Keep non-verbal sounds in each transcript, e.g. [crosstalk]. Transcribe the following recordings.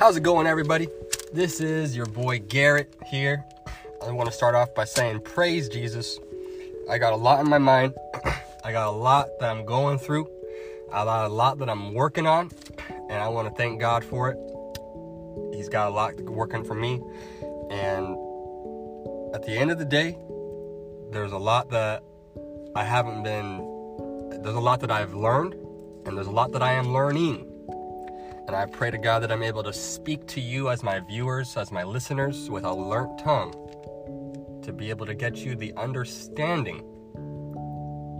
How's it going, everybody? This is your boy Garrett here. I want to start off by saying, Praise Jesus. I got a lot in my mind. [clears throat] I got a lot that I'm going through, I got a lot that I'm working on, and I want to thank God for it. He's got a lot working for me, and at the end of the day, there's a lot that I haven't been, there's a lot that I've learned, and there's a lot that I am learning. And I pray to God that I'm able to speak to you as my viewers, as my listeners, with a learnt tongue to be able to get you the understanding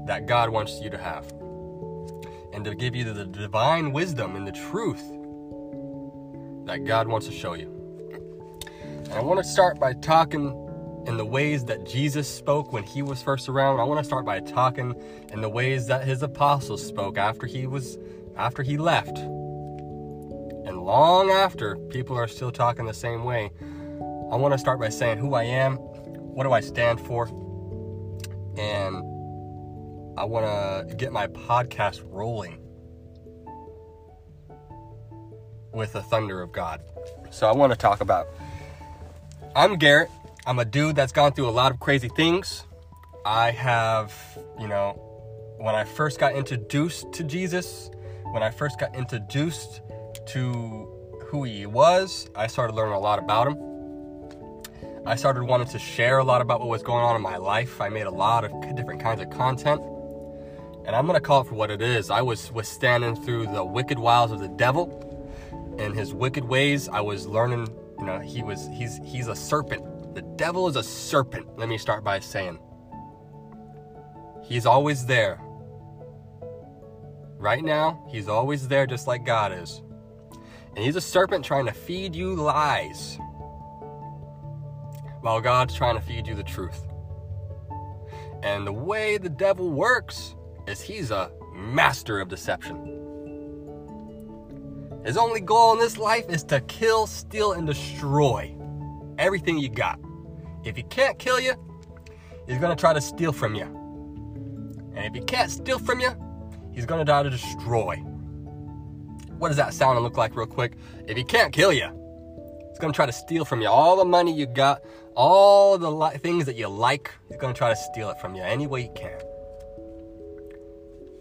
that God wants you to have. And to give you the divine wisdom and the truth that God wants to show you. And I want to start by talking in the ways that Jesus spoke when he was first around. I want to start by talking in the ways that his apostles spoke after he was after he left long after people are still talking the same way, I want to start by saying who I am, what do I stand for, and I want to get my podcast rolling with the thunder of God. So I want to talk about I'm Garrett. I'm a dude that's gone through a lot of crazy things. I have, you know, when I first got introduced to Jesus, when I first got introduced to who he was, I started learning a lot about him. I started wanting to share a lot about what was going on in my life. I made a lot of different kinds of content. And I'm going to call it for what it is. I was withstanding through the wicked wiles of the devil and his wicked ways. I was learning, you know, he was he's he's a serpent. The devil is a serpent. Let me start by saying. He's always there. Right now, he's always there just like God is. And he's a serpent trying to feed you lies while God's trying to feed you the truth. And the way the devil works is he's a master of deception. His only goal in this life is to kill, steal, and destroy everything you got. If he can't kill you, he's gonna try to steal from you. And if he can't steal from you, he's gonna try to destroy what does that sound and look like real quick? If he can't kill you, he's gonna try to steal from you all the money you got, all the li- things that you like. He's gonna try to steal it from you any way he can.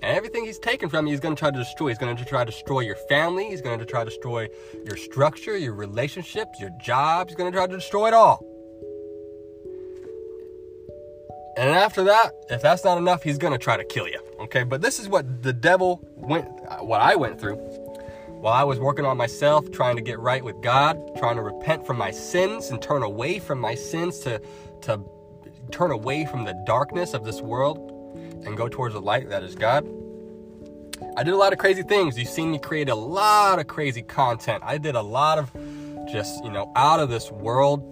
And everything he's taken from you, he's gonna try to destroy. He's gonna try to destroy your family. He's gonna try to destroy your structure, your relationships, your job. He's gonna try to destroy it all. And after that, if that's not enough, he's gonna try to kill you. Okay, but this is what the devil went, what I went through while I was working on myself, trying to get right with God, trying to repent from my sins and turn away from my sins to, to turn away from the darkness of this world and go towards the light that is God. I did a lot of crazy things. You've seen me create a lot of crazy content. I did a lot of just, you know, out of this world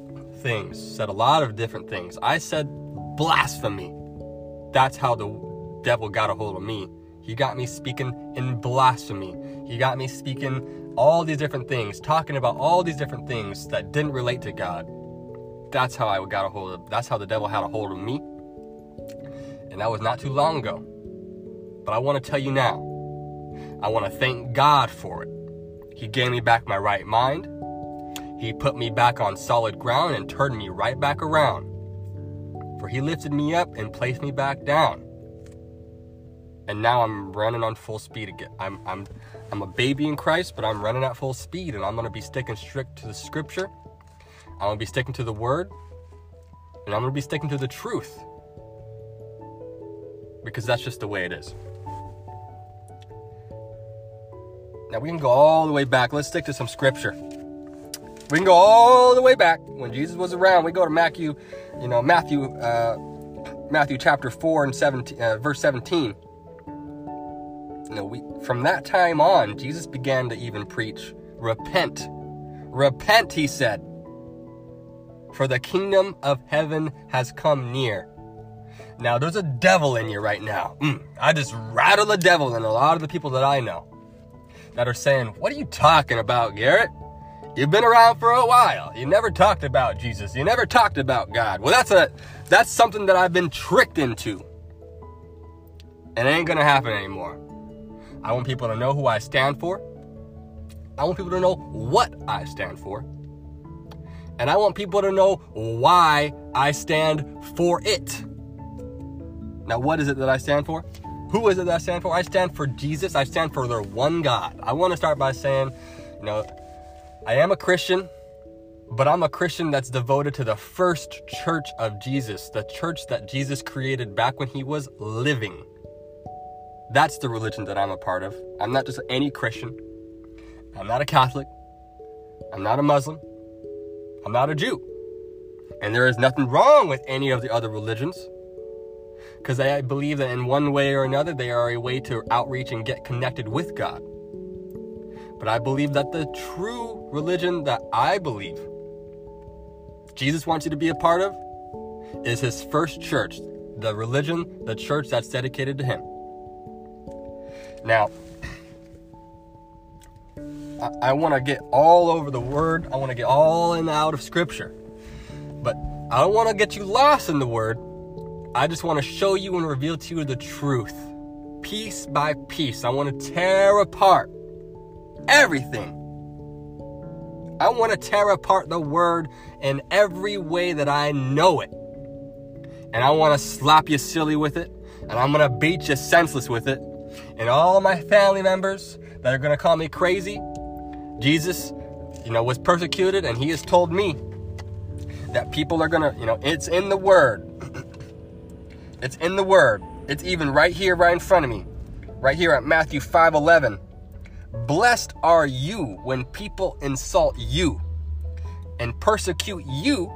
things, said a lot of different things. I said blasphemy. That's how the devil got a hold of me he got me speaking in blasphemy. He got me speaking all these different things, talking about all these different things that didn't relate to God. That's how I got a hold of that's how the devil had a hold of me. And that was not too long ago. But I want to tell you now. I want to thank God for it. He gave me back my right mind. He put me back on solid ground and turned me right back around. For he lifted me up and placed me back down and now I'm running on full speed again. I'm I'm I'm a baby in Christ, but I'm running at full speed, and I'm gonna be sticking strict to the Scripture. I'm gonna be sticking to the Word, and I'm gonna be sticking to the truth, because that's just the way it is. Now we can go all the way back. Let's stick to some Scripture. We can go all the way back when Jesus was around. We go to Matthew, you know Matthew, uh, Matthew chapter four and seventeen, uh, verse seventeen know, we, from that time on, Jesus began to even preach, repent. Repent, he said, for the kingdom of heaven has come near. Now, there's a devil in you right now. Mm, I just rattle the devil in a lot of the people that I know that are saying, What are you talking about, Garrett? You've been around for a while. You never talked about Jesus. You never talked about God. Well, that's a that's something that I've been tricked into. And it ain't gonna happen anymore. I want people to know who I stand for. I want people to know what I stand for. And I want people to know why I stand for it. Now, what is it that I stand for? Who is it that I stand for? I stand for Jesus. I stand for their one God. I want to start by saying, you know, I am a Christian, but I'm a Christian that's devoted to the first church of Jesus, the church that Jesus created back when he was living. That's the religion that I'm a part of. I'm not just any Christian. I'm not a Catholic. I'm not a Muslim. I'm not a Jew. And there is nothing wrong with any of the other religions. Because I believe that in one way or another, they are a way to outreach and get connected with God. But I believe that the true religion that I believe Jesus wants you to be a part of is his first church, the religion, the church that's dedicated to him. Now, I, I want to get all over the word. I want to get all in out of scripture. But I don't want to get you lost in the word. I just want to show you and reveal to you the truth. Piece by piece. I want to tear apart everything. I want to tear apart the word in every way that I know it. And I want to slap you silly with it. And I'm going to beat you senseless with it. And all my family members that are going to call me crazy, Jesus, you know, was persecuted, and he has told me that people are gonna, you know, it's in the word. [clears throat] it's in the word. It's even right here, right in front of me. Right here at Matthew 5 11. Blessed are you when people insult you and persecute you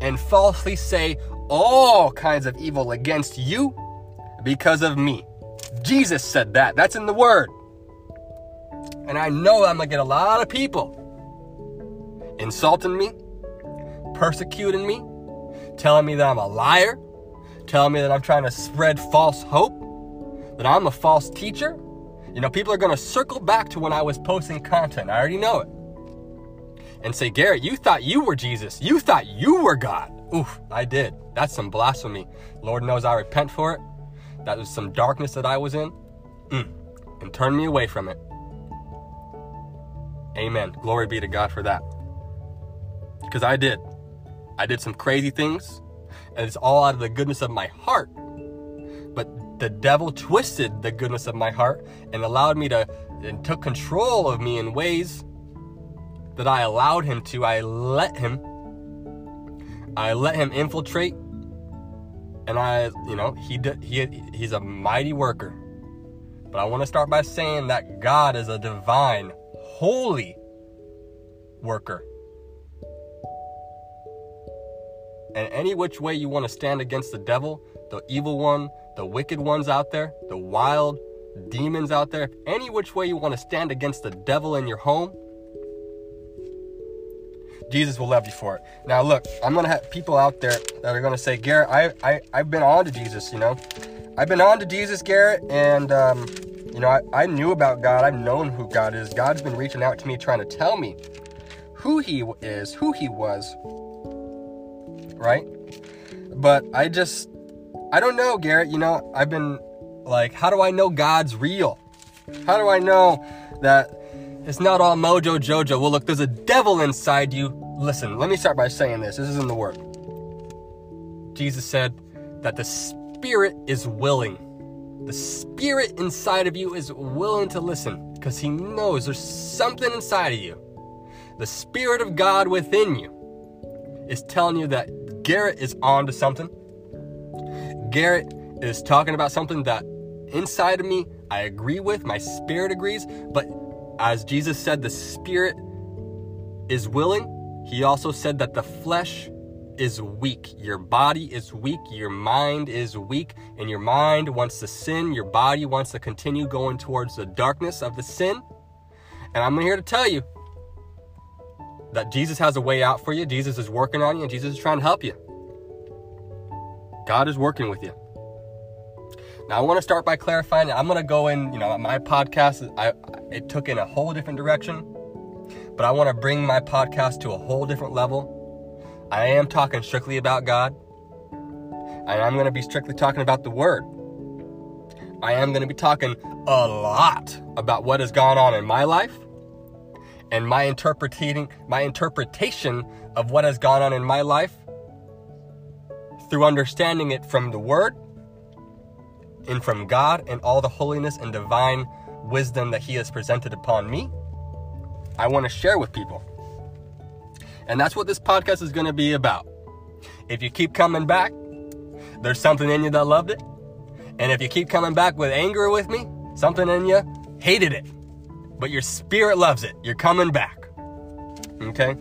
and falsely say all kinds of evil against you because of me. Jesus said that. That's in the word. And I know I'm going to get a lot of people insulting me, persecuting me, telling me that I'm a liar, telling me that I'm trying to spread false hope, that I'm a false teacher. You know, people are going to circle back to when I was posting content. I already know it. And say, Garrett, you thought you were Jesus. You thought you were God. Oof, I did. That's some blasphemy. Lord knows I repent for it. That was some darkness that I was in. Mm. And turn me away from it. Amen. Glory be to God for that. Because I did. I did some crazy things, and it's all out of the goodness of my heart. But the devil twisted the goodness of my heart and allowed me to, and took control of me in ways that I allowed him to. I let him. I let him infiltrate, and I, you know, he he he's a mighty worker. But I want to start by saying that God is a divine holy worker. And any which way you want to stand against the devil, the evil one, the wicked ones out there, the wild demons out there, any which way you want to stand against the devil in your home, Jesus will love you for it. Now, look, I'm gonna have people out there that are gonna say, Garrett, I, I, I've been on to Jesus, you know, I've been on to Jesus, Garrett, and um, you know, I, I knew about God. I've known who God is. God's been reaching out to me, trying to tell me who He is, who He was. Right? But I just, I don't know, Garrett. You know, I've been like, how do I know God's real? How do I know that it's not all mojo jojo? Well, look, there's a devil inside you. Listen, let me start by saying this. This is in the Word. Jesus said that the spirit is willing the spirit inside of you is willing to listen because he knows there's something inside of you. The spirit of God within you is telling you that Garrett is on to something. Garrett is talking about something that inside of me I agree with, my spirit agrees, but as Jesus said, the spirit is willing. He also said that the flesh is weak. Your body is weak. Your mind is weak. And your mind wants to sin. Your body wants to continue going towards the darkness of the sin. And I'm here to tell you that Jesus has a way out for you. Jesus is working on you and Jesus is trying to help you. God is working with you. Now I want to start by clarifying. I'm going to go in, you know, my podcast I it took in a whole different direction, but I want to bring my podcast to a whole different level I am talking strictly about God. And I'm going to be strictly talking about the Word. I am going to be talking a lot about what has gone on in my life. and my interpreting my interpretation of what has gone on in my life through understanding it from the word and from God and all the holiness and divine wisdom that he has presented upon me I want to share with people. And that's what this podcast is going to be about. If you keep coming back, there's something in you that loved it. And if you keep coming back with anger with me, something in you hated it. But your spirit loves it. You're coming back. Okay?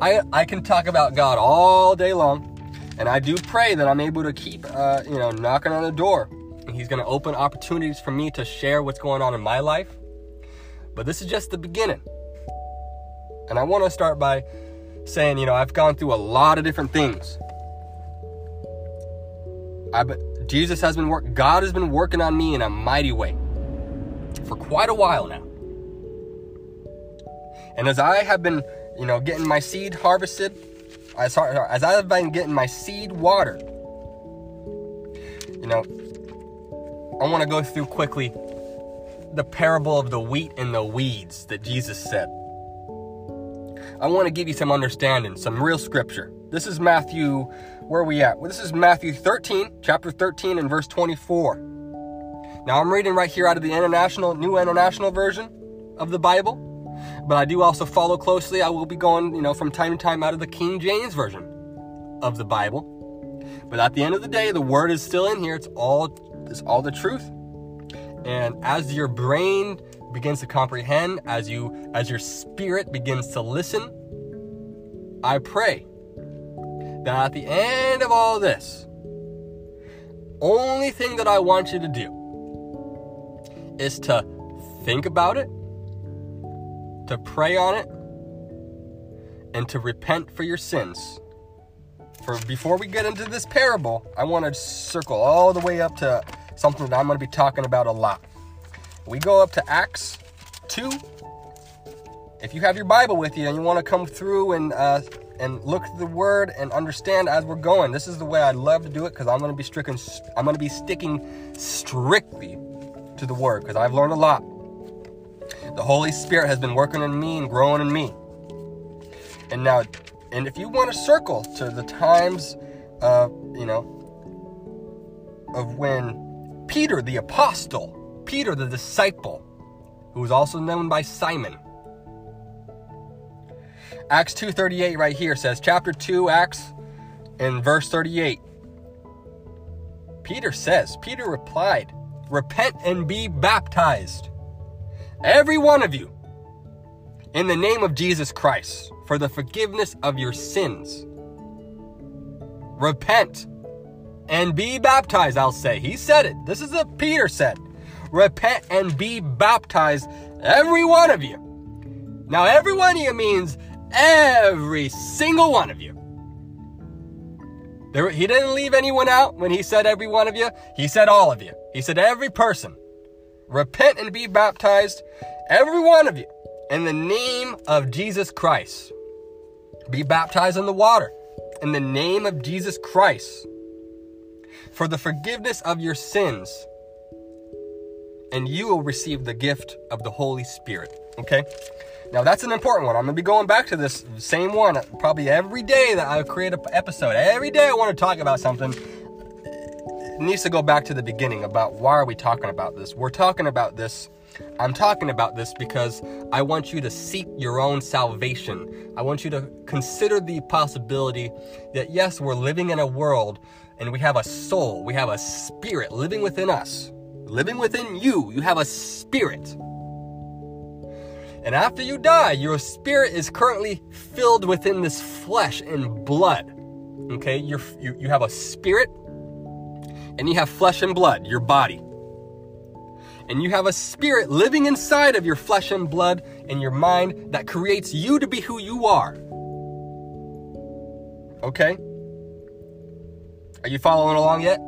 I, I can talk about God all day long. And I do pray that I'm able to keep, uh, you know, knocking on the door. And he's going to open opportunities for me to share what's going on in my life but this is just the beginning. And I want to start by saying, you know, I've gone through a lot of different things. I Jesus has been work God has been working on me in a mighty way for quite a while now. And as I have been, you know, getting my seed harvested, as, as I have been getting my seed water, you know, I want to go through quickly the parable of the wheat and the weeds that Jesus said. I want to give you some understanding, some real scripture. This is Matthew, where are we at? Well, this is Matthew 13, chapter 13, and verse 24. Now, I'm reading right here out of the International, New International Version of the Bible, but I do also follow closely. I will be going, you know, from time to time out of the King James Version of the Bible. But at the end of the day, the word is still in here. It's all, it's all the truth. And as your brain begins to comprehend, as you as your spirit begins to listen, I pray that at the end of all this, only thing that I want you to do is to think about it, to pray on it, and to repent for your sins. For before we get into this parable, I want to circle all the way up to something that I'm going to be talking about a lot. We go up to Acts 2. If you have your Bible with you and you want to come through and uh, and look the word and understand as we're going, this is the way I love to do it because I'm going to be stricken. I'm going to be sticking strictly to the word because I've learned a lot. The Holy Spirit has been working in me and growing in me. And now, and if you want to circle to the times, uh, you know, of when Peter the apostle, Peter the disciple, who was also known by Simon. Acts 2:38 right here says chapter 2 Acts in verse 38. Peter says, Peter replied, "Repent and be baptized, every one of you, in the name of Jesus Christ, for the forgiveness of your sins." Repent and be baptized, I'll say. He said it. This is what Peter said. Repent and be baptized, every one of you. Now, every one of you means every single one of you. There, he didn't leave anyone out when he said every one of you. He said all of you. He said every person. Repent and be baptized, every one of you, in the name of Jesus Christ. Be baptized in the water, in the name of Jesus Christ for the forgiveness of your sins, and you will receive the gift of the Holy Spirit. Okay? Now that's an important one. I'm gonna be going back to this same one probably every day that I create an episode. Every day I want to talk about something. Needs to go back to the beginning about why are we talking about this? We're talking about this. I'm talking about this because I want you to seek your own salvation. I want you to consider the possibility that yes, we're living in a world and we have a soul, we have a spirit living within us, living within you. You have a spirit. And after you die, your spirit is currently filled within this flesh and blood. Okay, You're, you you have a spirit, and you have flesh and blood, your body. And you have a spirit living inside of your flesh and blood and your mind that creates you to be who you are. Okay? Are you following along yet?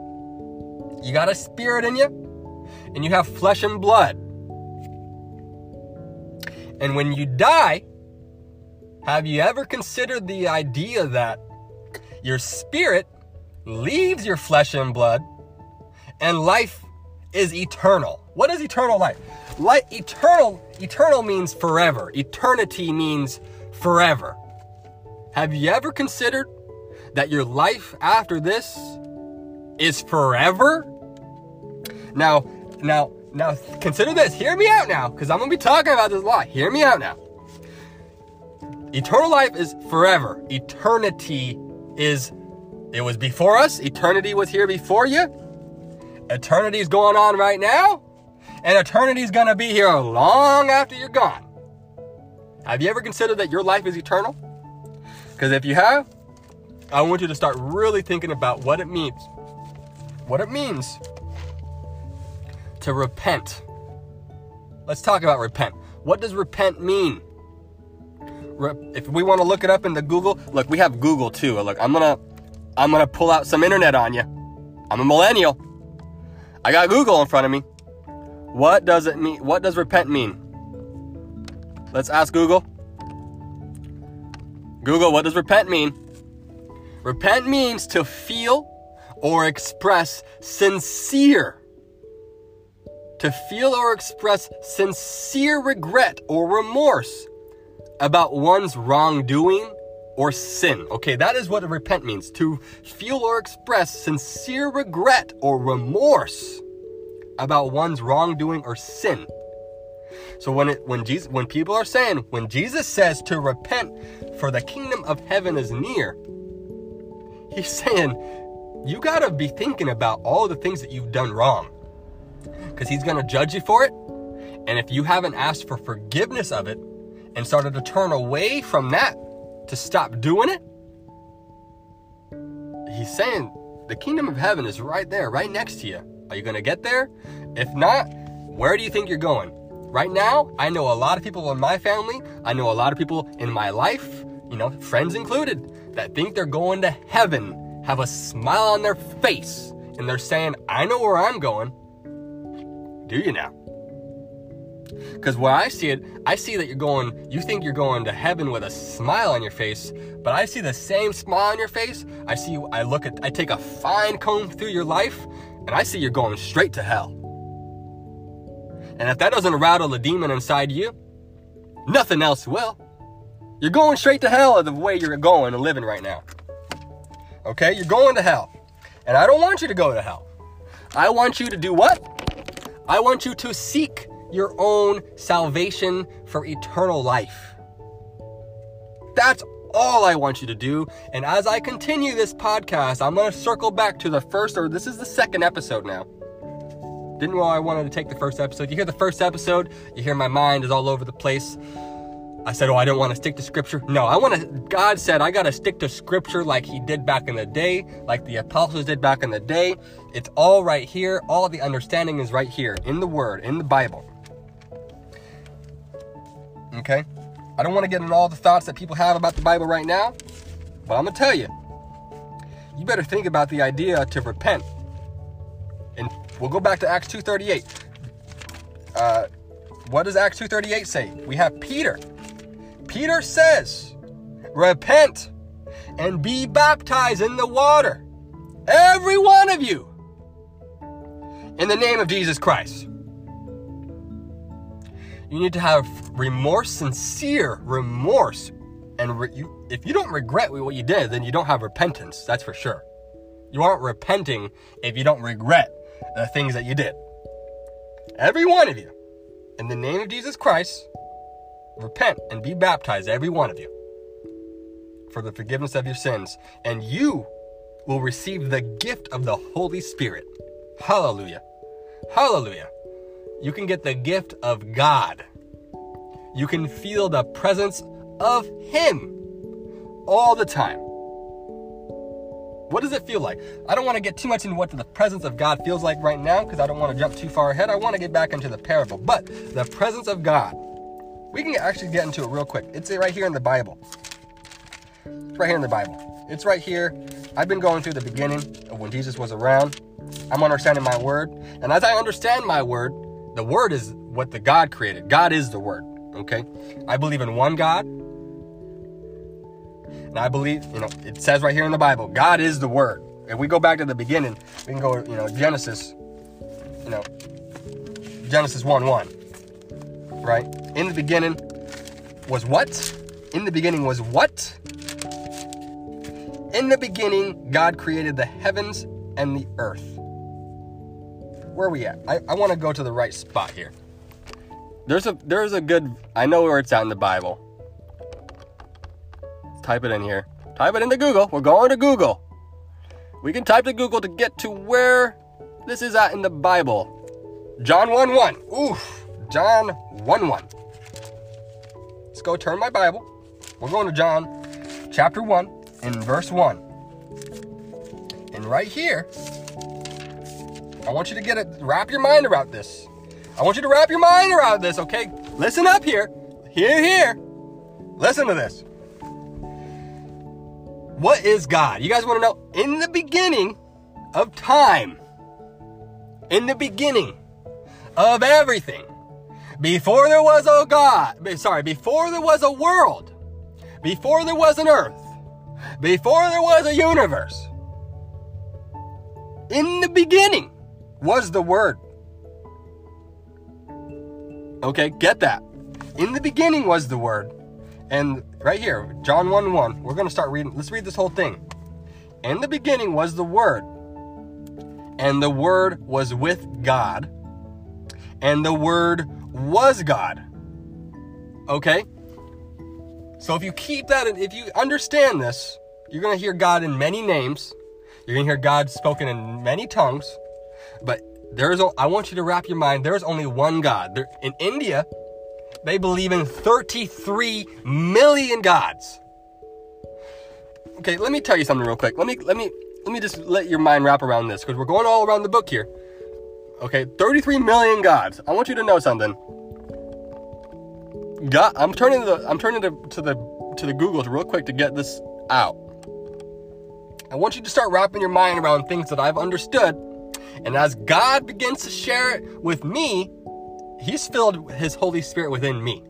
You got a spirit in you, and you have flesh and blood. And when you die, have you ever considered the idea that your spirit leaves your flesh and blood, and life is eternal. What is eternal life? Life eternal eternal means forever. Eternity means forever. Have you ever considered that your life after this is forever? Now, now, now consider this. Hear me out now, because I'm gonna be talking about this a lot. Hear me out now. Eternal life is forever. Eternity is it was before us. Eternity was here before you. Eternity is going on right now. And eternity is going to be here long after you're gone. Have you ever considered that your life is eternal? Because if you have, I want you to start really thinking about what it means. What it means to repent. Let's talk about repent. What does repent mean? If we want to look it up in the Google, look, we have Google too. Look, I'm gonna, I'm gonna pull out some internet on you. I'm a millennial. I got Google in front of me. What does it mean? What does repent mean? Let's ask Google. Google, what does repent mean? Repent means to feel or express sincere. To feel or express sincere regret or remorse about one's wrongdoing or sin. Okay, that is what repent means to feel or express sincere regret or remorse about one's wrongdoing or sin. So when it when Jesus when people are saying when Jesus says to repent for the kingdom of heaven is near, he's saying you got to be thinking about all the things that you've done wrong. Cuz he's going to judge you for it. And if you haven't asked for forgiveness of it and started to turn away from that to stop doing it, he's saying the kingdom of heaven is right there, right next to you. Are you going to get there? If not, where do you think you're going? Right now, I know a lot of people in my family, I know a lot of people in my life, you know, friends included, that think they're going to heaven, have a smile on their face, and they're saying, I know where I'm going. Do you now? Because where I see it, I see that you're going, you think you're going to heaven with a smile on your face, but I see the same smile on your face. I see, I look at, I take a fine comb through your life, and I see you're going straight to hell. And if that doesn't rattle the demon inside you, nothing else will. You're going straight to hell the way you're going and living right now. Okay? You're going to hell. And I don't want you to go to hell. I want you to do what? I want you to seek your own salvation for eternal life. That's all I want you to do. And as I continue this podcast, I'm going to circle back to the first, or this is the second episode now. Didn't know I wanted to take the first episode. You hear the first episode, you hear my mind is all over the place. I said, Oh, I don't want to stick to scripture. No, I want to, God said, I got to stick to scripture like He did back in the day, like the apostles did back in the day. It's all right here. All the understanding is right here in the Word, in the Bible. Okay? I don't want to get into all the thoughts that people have about the Bible right now, but I'm going to tell you. You better think about the idea to repent. And we'll go back to Acts 2.38. Uh, what does Acts 2.38 say? We have Peter. Peter says, repent and be baptized in the water. Every one of you. In the name of Jesus Christ. You need to have remorse, sincere remorse. And re- you, if you don't regret what you did, then you don't have repentance. That's for sure. You aren't repenting if you don't regret the things that you did. Every one of you, in the name of Jesus Christ, repent and be baptized, every one of you, for the forgiveness of your sins. And you will receive the gift of the Holy Spirit. Hallelujah. Hallelujah you can get the gift of God. You can feel the presence of Him all the time. What does it feel like? I don't want to get too much into what the presence of God feels like right now because I don't want to jump too far ahead. I want to get back into the parable. But the presence of God, we can actually get into it real quick. It's right here in the Bible. It's right here in the Bible. It's right here. I've been going through the beginning of when Jesus was around. I'm understanding my word. And as I understand my word, the word is what the God created. God is the word. Okay? I believe in one God. And I believe, you know, it says right here in the Bible, God is the word. If we go back to the beginning, we can go, you know, Genesis, you know, Genesis 1 1. Right? In the beginning was what? In the beginning was what? In the beginning, God created the heavens and the earth. Where are we at? I, I want to go to the right spot here. There's a there's a good I know where it's at in the Bible. Type it in here. Type it into Google. We're going to Google. We can type to Google to get to where this is at in the Bible. John 1 1. Oof. John 1 1. Let's go turn my Bible. We're going to John chapter 1 in verse 1. And right here, I want you to get it, wrap your mind around this. I want you to wrap your mind around this, okay? Listen up here. Here, here. Listen to this. What is God? You guys want to know? In the beginning of time, in the beginning of everything, before there was a God, sorry, before there was a world, before there was an earth, before there was a universe, in the beginning was the Word. Okay, get that. In the beginning was the Word. And right here, John 1 1, we're going to start reading. Let's read this whole thing. In the beginning was the Word, and the Word was with God, and the Word was God. Okay? So if you keep that, if you understand this, you're going to hear God in many names. You're going to hear God spoken in many tongues. But there's, I want you to wrap your mind, there's only one God. There, in India, they believe in 33 million gods. Okay, let me tell you something real quick. Let me, let me, let me just let your mind wrap around this because we're going all around the book here. Okay, 33 million gods. I want you to know something. God, I'm turning the I'm turning to, to the to the Google real quick to get this out. I want you to start wrapping your mind around things that I've understood, and as God begins to share it with me, He's filled His Holy Spirit within me,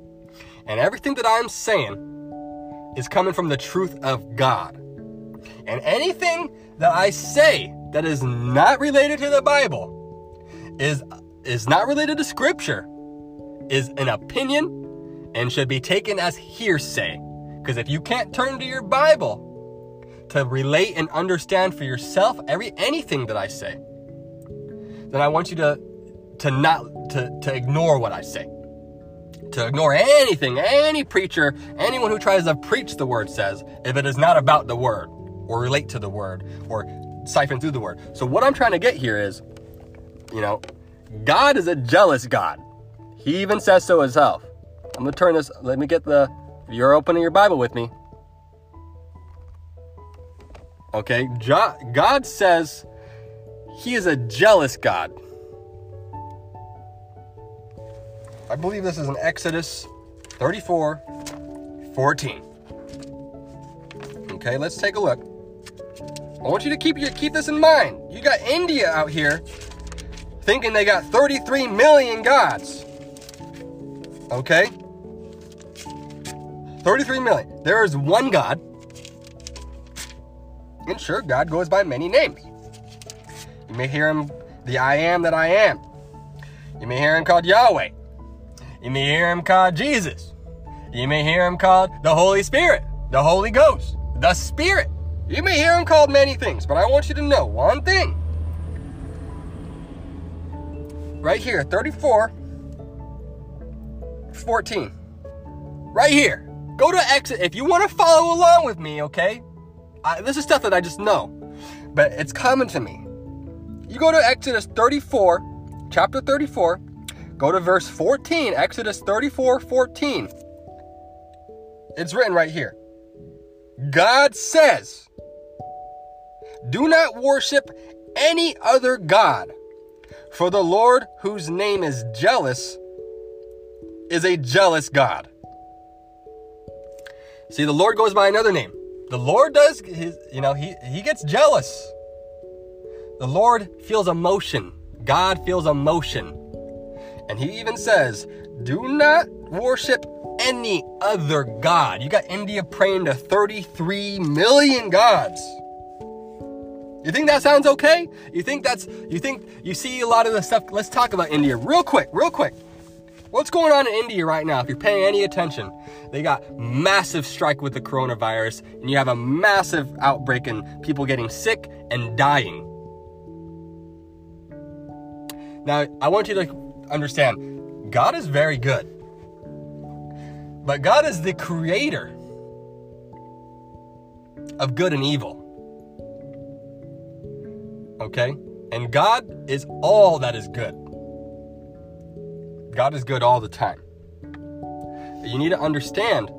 and everything that I'm saying is coming from the truth of God. And anything that I say that is not related to the Bible is is not related to Scripture, is an opinion and should be taken as hearsay. Because if you can't turn to your Bible to relate and understand for yourself every anything that I say, then I want you to to not to, to ignore what I say. To ignore anything, any preacher, anyone who tries to preach the word says, if it is not about the word, or relate to the word, or siphon through the word. So what I'm trying to get here is, you know, God is a jealous God. He even says so himself. I'm to turn this. Let me get the. You're opening your Bible with me. Okay, God says He is a jealous God. I believe this is in Exodus 34 14. Okay, let's take a look. I want you to keep keep this in mind. You got India out here thinking they got 33 million gods. Okay? 33 million. There is one God. And sure, God goes by many names. You may hear him the I am that I am. You may hear him called Yahweh. You may hear him called Jesus. You may hear him called the Holy Spirit, the Holy Ghost, the Spirit. You may hear him called many things, but I want you to know one thing. Right here, 34, 14. Right here. Go to exit if you want to follow along with me, okay? I, this is stuff that I just know, but it's coming to me. You go to Exodus 34, chapter 34, go to verse 14, Exodus 34 14. It's written right here. God says, Do not worship any other God, for the Lord, whose name is jealous, is a jealous God. See, the Lord goes by another name. The Lord does his, you know, he, he gets jealous. The Lord feels emotion. God feels emotion. And he even says, do not worship any other God. You got India praying to 33 million gods. You think that sounds okay? You think that's you think you see a lot of the stuff let's talk about India real quick, real quick. What's going on in India right now if you're paying any attention? They got massive strike with the coronavirus and you have a massive outbreak and people getting sick and dying. Now, I want you to understand God is very good. But God is the creator of good and evil. Okay? And God is all that is good. God is good all the time. You need to understand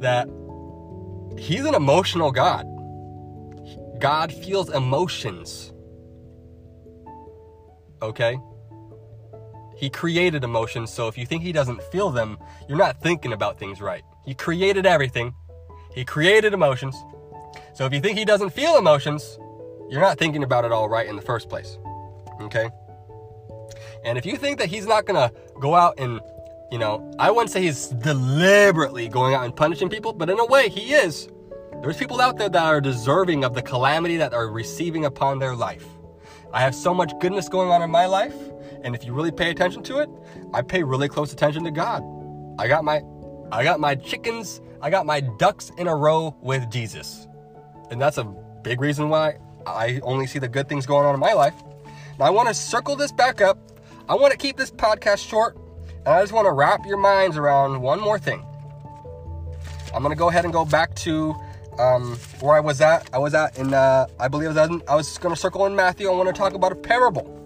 that He's an emotional God. God feels emotions. Okay? He created emotions, so if you think He doesn't feel them, you're not thinking about things right. He created everything, He created emotions. So if you think He doesn't feel emotions, you're not thinking about it all right in the first place. Okay? And if you think that He's not gonna go out and, you know, I wouldn't say He's deliberately going out and punishing people, but in a way, He is. There's people out there that are deserving of the calamity that are receiving upon their life. I have so much goodness going on in my life and if you really pay attention to it, I pay really close attention to God. I got my I got my chickens, I got my ducks in a row with Jesus. And that's a big reason why I only see the good things going on in my life. Now I want to circle this back up. I want to keep this podcast short, and I just want to wrap your minds around one more thing. I'm gonna go ahead and go back to um, where I was at. I was at in, uh, I believe I was, in, I was gonna circle in Matthew. I want to talk about a parable.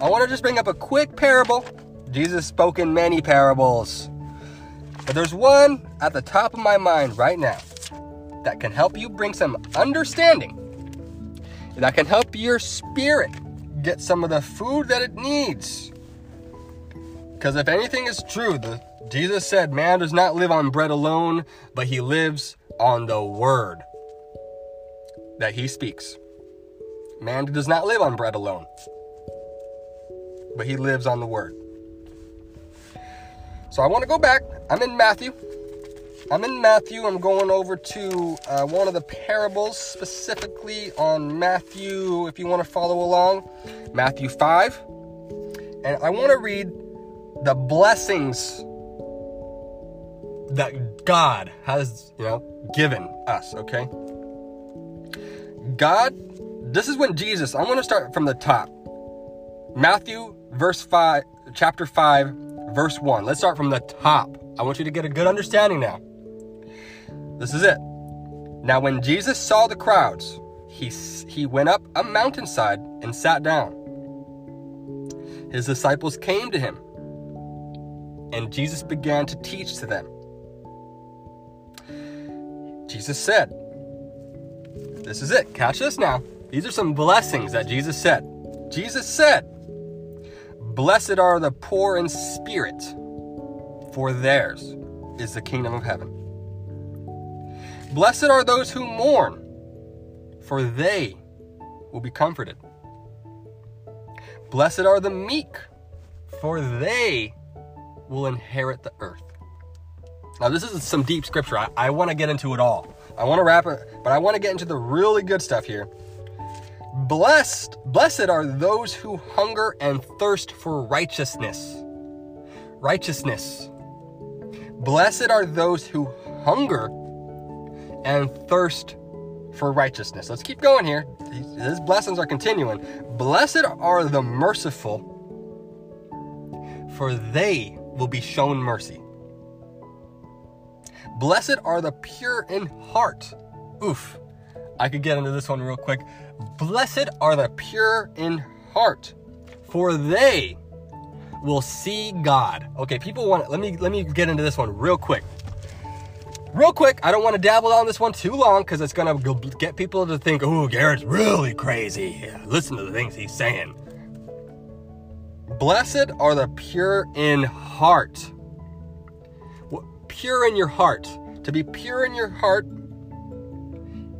I want to just bring up a quick parable. Jesus spoke in many parables. But there's one at the top of my mind right now that can help you bring some understanding, that can help your spirit get some of the food that it needs. Because if anything is true, the, Jesus said, Man does not live on bread alone, but he lives on the word that he speaks. Man does not live on bread alone, but he lives on the word. So I want to go back. I'm in Matthew. I'm in Matthew. I'm going over to uh, one of the parables, specifically on Matthew, if you want to follow along, Matthew 5. And I want to read the blessings that God has, you know, given us, okay? God, this is when Jesus, I'm going to start from the top. Matthew verse 5, chapter 5, verse 1. Let's start from the top. I want you to get a good understanding now. This is it. Now, when Jesus saw the crowds, he, he went up a mountainside and sat down. His disciples came to him, and Jesus began to teach to them. Jesus said, This is it. Catch this now. These are some blessings that Jesus said. Jesus said, Blessed are the poor in spirit, for theirs is the kingdom of heaven. Blessed are those who mourn, for they will be comforted. Blessed are the meek, for they will inherit the earth. Now, this is some deep scripture. I, I want to get into it all. I want to wrap it, but I want to get into the really good stuff here. Blessed, blessed are those who hunger and thirst for righteousness. Righteousness. Blessed are those who hunger and thirst for righteousness. Let's keep going here. These blessings are continuing. Blessed are the merciful, for they will be shown mercy. Blessed are the pure in heart. Oof. I could get into this one real quick. Blessed are the pure in heart, for they will see God. Okay, people want let me let me get into this one real quick. Real quick, I don't want to dabble on this one too long because it's gonna get people to think, "Oh, Garrett's really crazy." Listen to the things he's saying. Blessed are the pure in heart. Pure in your heart. To be pure in your heart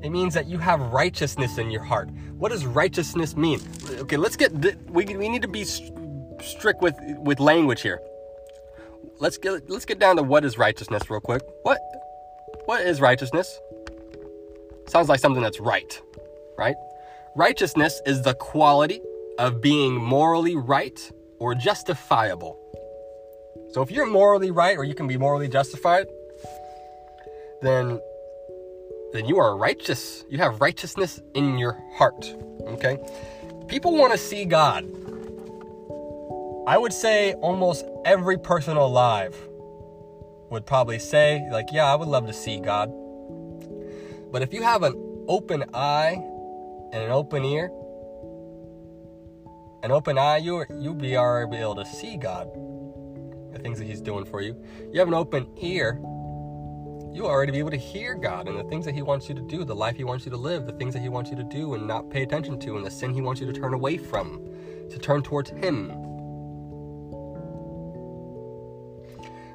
it means that you have righteousness in your heart. What does righteousness mean? Okay, let's get we, we need to be strict with with language here. Let's get let's get down to what is righteousness real quick. What what is righteousness? Sounds like something that's right, right? Righteousness is the quality of being morally right or justifiable. So if you're morally right or you can be morally justified, then then you are righteous. You have righteousness in your heart. Okay? People want to see God. I would say almost every person alive would probably say, like, yeah, I would love to see God. But if you have an open eye and an open ear, an open eye, you you'll be able to see God, the things that He's doing for you. You have an open ear, you'll already be able to hear God and the things that He wants you to do, the life He wants you to live, the things that He wants you to do and not pay attention to, and the sin He wants you to turn away from, to turn towards Him.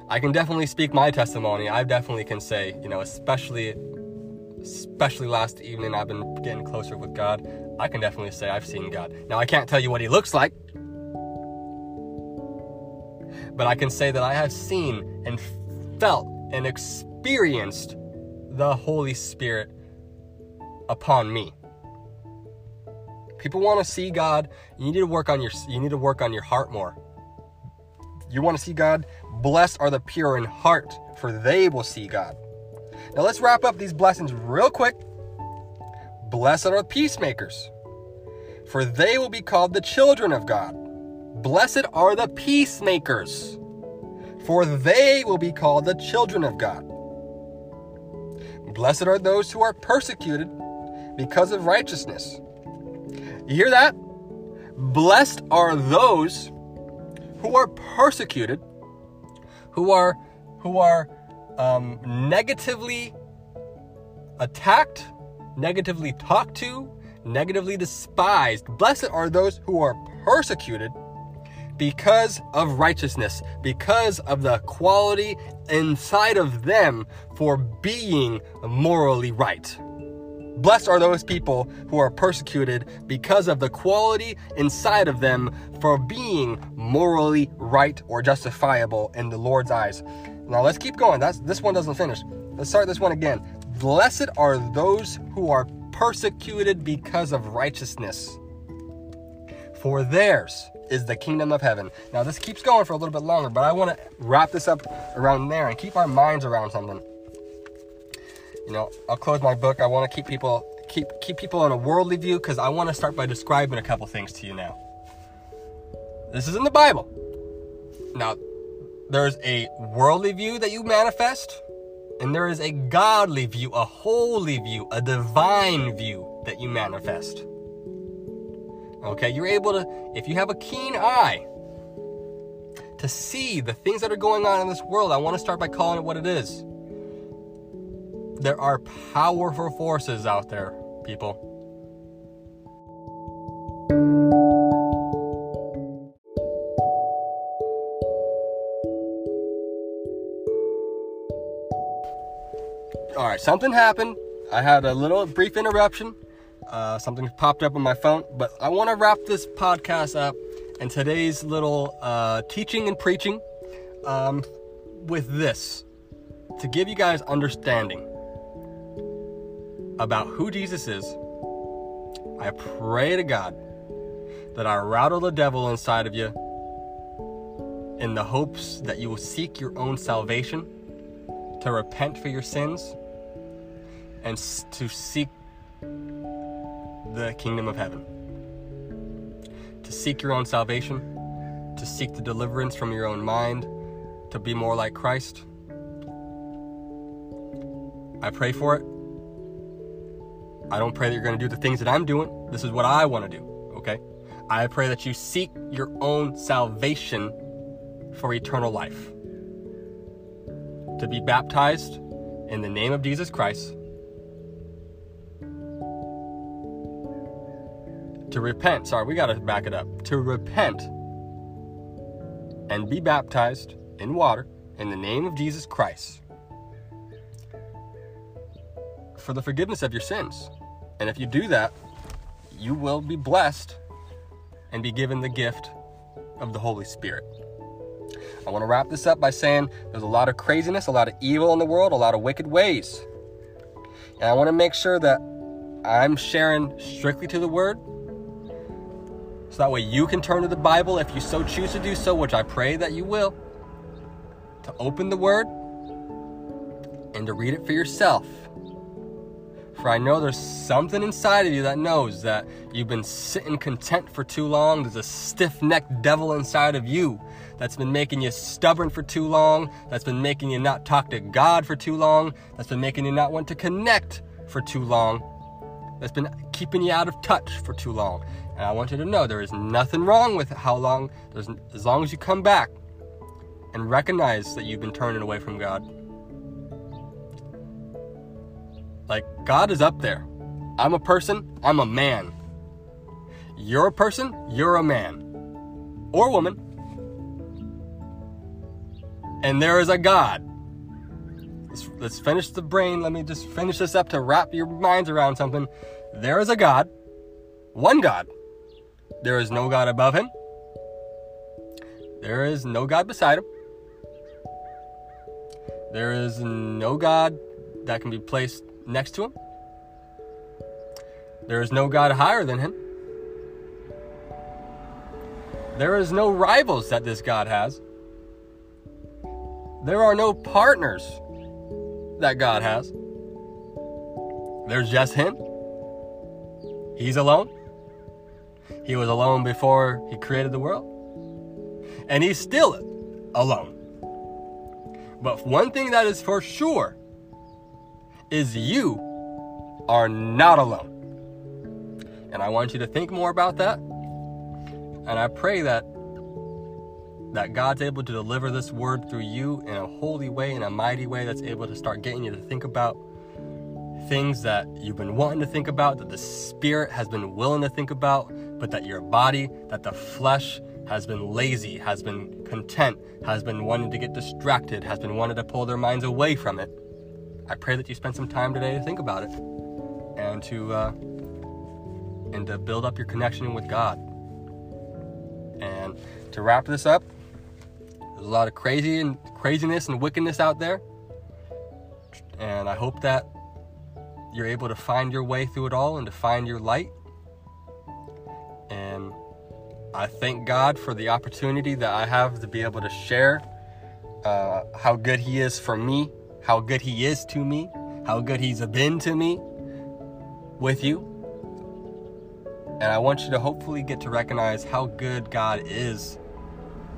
I can definitely speak my testimony. I definitely can say, you know, especially especially last evening I've been getting closer with God. I can definitely say I've seen God. Now I can't tell you what he looks like. But I can say that I have seen and felt and experienced the Holy Spirit upon me. People want to see God. You need to work on your you need to work on your heart more. You want to see God? Blessed are the pure in heart, for they will see God. Now let's wrap up these blessings real quick. Blessed are the peacemakers, for they will be called the children of God. Blessed are the peacemakers, for they will be called the children of God. Blessed are those who are persecuted because of righteousness. You hear that? Blessed are those who are persecuted, who are who are um, negatively attacked, negatively talked to, negatively despised. Blessed are those who are persecuted because of righteousness, because of the quality inside of them for being morally right. Blessed are those people who are persecuted because of the quality inside of them for being morally right or justifiable in the Lord's eyes. Now let's keep going. That's this one doesn't finish. Let's start this one again. Blessed are those who are persecuted because of righteousness. For theirs is the kingdom of heaven. Now this keeps going for a little bit longer, but I want to wrap this up around there and keep our minds around something you know, I'll close my book. I want to keep people keep keep people in a worldly view because I want to start by describing a couple things to you now. This is in the Bible. Now, there's a worldly view that you manifest, and there is a godly view, a holy view, a divine view that you manifest. Okay, you're able to, if you have a keen eye to see the things that are going on in this world, I want to start by calling it what it is there are powerful forces out there, people. All right, something happened. I had a little brief interruption. Uh, something popped up on my phone, but I want to wrap this podcast up and today's little uh, teaching and preaching um, with this to give you guys understanding about who Jesus is, I pray to God that I rattle the devil inside of you in the hopes that you will seek your own salvation, to repent for your sins, and to seek the kingdom of heaven. To seek your own salvation, to seek the deliverance from your own mind, to be more like Christ. I pray for it I don't pray that you're going to do the things that I'm doing. This is what I want to do, okay? I pray that you seek your own salvation for eternal life. To be baptized in the name of Jesus Christ. To repent, sorry, we got to back it up. To repent and be baptized in water in the name of Jesus Christ for the forgiveness of your sins. And if you do that, you will be blessed and be given the gift of the Holy Spirit. I want to wrap this up by saying there's a lot of craziness, a lot of evil in the world, a lot of wicked ways. And I want to make sure that I'm sharing strictly to the Word. So that way you can turn to the Bible if you so choose to do so, which I pray that you will, to open the Word and to read it for yourself. For I know there's something inside of you that knows that you've been sitting content for too long. There's a stiff necked devil inside of you that's been making you stubborn for too long, that's been making you not talk to God for too long, that's been making you not want to connect for too long, that's been keeping you out of touch for too long. And I want you to know there is nothing wrong with how long, as long as you come back and recognize that you've been turning away from God. Like, God is up there. I'm a person, I'm a man. You're a person, you're a man. Or woman. And there is a God. Let's, let's finish the brain. Let me just finish this up to wrap your minds around something. There is a God, one God. There is no God above him. There is no God beside him. There is no God that can be placed next to him. There is no God higher than him. There is no rivals that this God has. There are no partners that God has. There's just him. He's alone. He was alone before he created the world. And he's still alone. But one thing that is for sure is you are not alone. And I want you to think more about that. And I pray that that God's able to deliver this word through you in a holy way, in a mighty way that's able to start getting you to think about things that you've been wanting to think about, that the spirit has been willing to think about, but that your body, that the flesh has been lazy, has been content, has been wanting to get distracted, has been wanting to pull their minds away from it. I pray that you spend some time today to think about it and to uh, and to build up your connection with God. And to wrap this up, there's a lot of crazy and craziness and wickedness out there, and I hope that you're able to find your way through it all and to find your light. And I thank God for the opportunity that I have to be able to share uh, how good He is for me how good He is to me, how good He's been to me with you. And I want you to hopefully get to recognize how good God is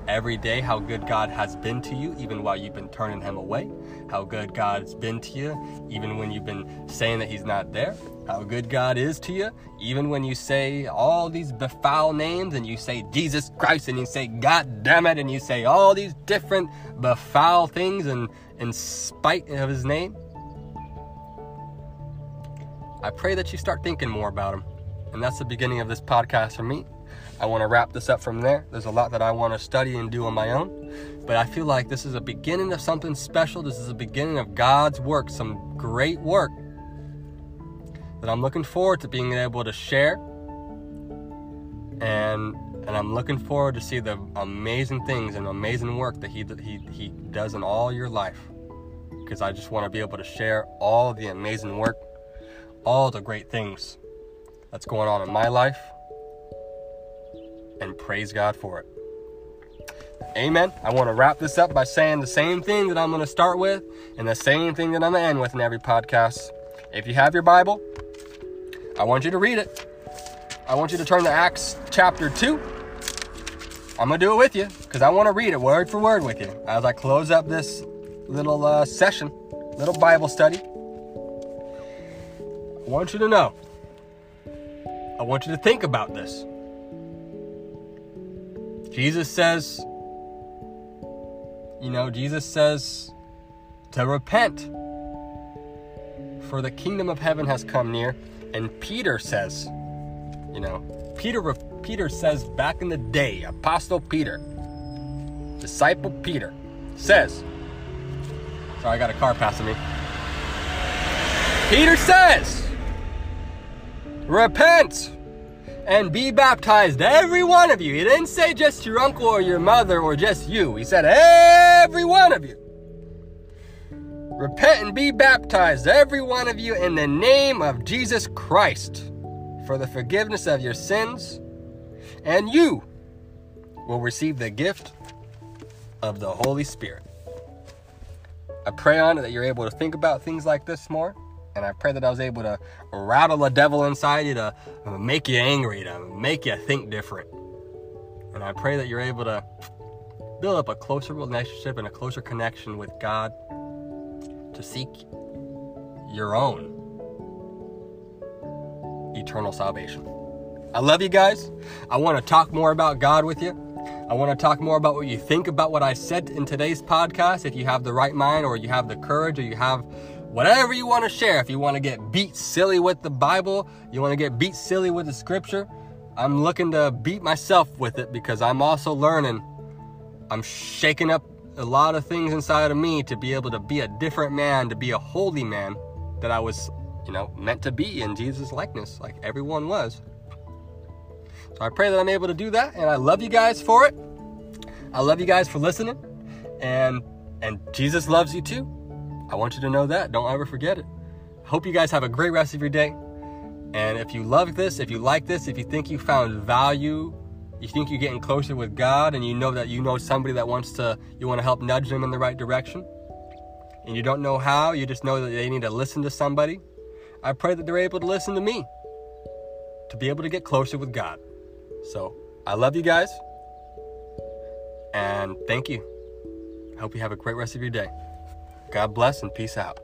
every day, how good God has been to you, even while you've been turning Him away, how good God's been to you, even when you've been saying that He's not there, how good God is to you, even when you say all these befoul names and you say Jesus Christ and you say God damn it and you say all these different befoul things and in spite of his name. I pray that you start thinking more about him. And that's the beginning of this podcast for me. I want to wrap this up from there. There's a lot that I want to study and do on my own. But I feel like this is a beginning of something special. This is a beginning of God's work, some great work that I'm looking forward to being able to share. And and I'm looking forward to see the amazing things and amazing work that he he he does in all your life. Because I just want to be able to share all the amazing work, all the great things that's going on in my life, and praise God for it. Amen. I want to wrap this up by saying the same thing that I'm going to start with and the same thing that I'm going to end with in every podcast. If you have your Bible, I want you to read it. I want you to turn to Acts chapter 2. I'm going to do it with you because I want to read it word for word with you as I close up this little uh, session, little Bible study. I want you to know. I want you to think about this. Jesus says, you know, Jesus says to repent, for the kingdom of heaven has come near. And Peter says, you know, Peter Peter says back in the day, Apostle Peter, disciple Peter, says, sorry, I got a car passing me. Peter says, repent and be baptized, every one of you. He didn't say just your uncle or your mother or just you. He said, every one of you. Repent and be baptized, every one of you, in the name of Jesus Christ, for the forgiveness of your sins, and you will receive the gift of the Holy Spirit. I pray on it that you're able to think about things like this more. And I pray that I was able to rattle the devil inside you to make you angry, to make you think different. And I pray that you're able to build up a closer relationship and a closer connection with God to seek your own eternal salvation. I love you guys. I want to talk more about God with you. I want to talk more about what you think about what I said in today's podcast. If you have the right mind, or you have the courage, or you have whatever you want to share. If you want to get beat silly with the Bible, you want to get beat silly with the scripture, I'm looking to beat myself with it because I'm also learning. I'm shaking up a lot of things inside of me to be able to be a different man, to be a holy man that I was, you know, meant to be in Jesus' likeness, like everyone was. So I pray that I'm able to do that, and I love you guys for it. I love you guys for listening, and and Jesus loves you too. I want you to know that. Don't ever forget it. Hope you guys have a great rest of your day. And if you love this, if you like this, if you think you found value, you think you're getting closer with God, and you know that you know somebody that wants to, you want to help nudge them in the right direction, and you don't know how, you just know that they need to listen to somebody, I pray that they're able to listen to me to be able to get closer with God. So I love you guys. And thank you. I hope you have a great rest of your day. God bless and peace out.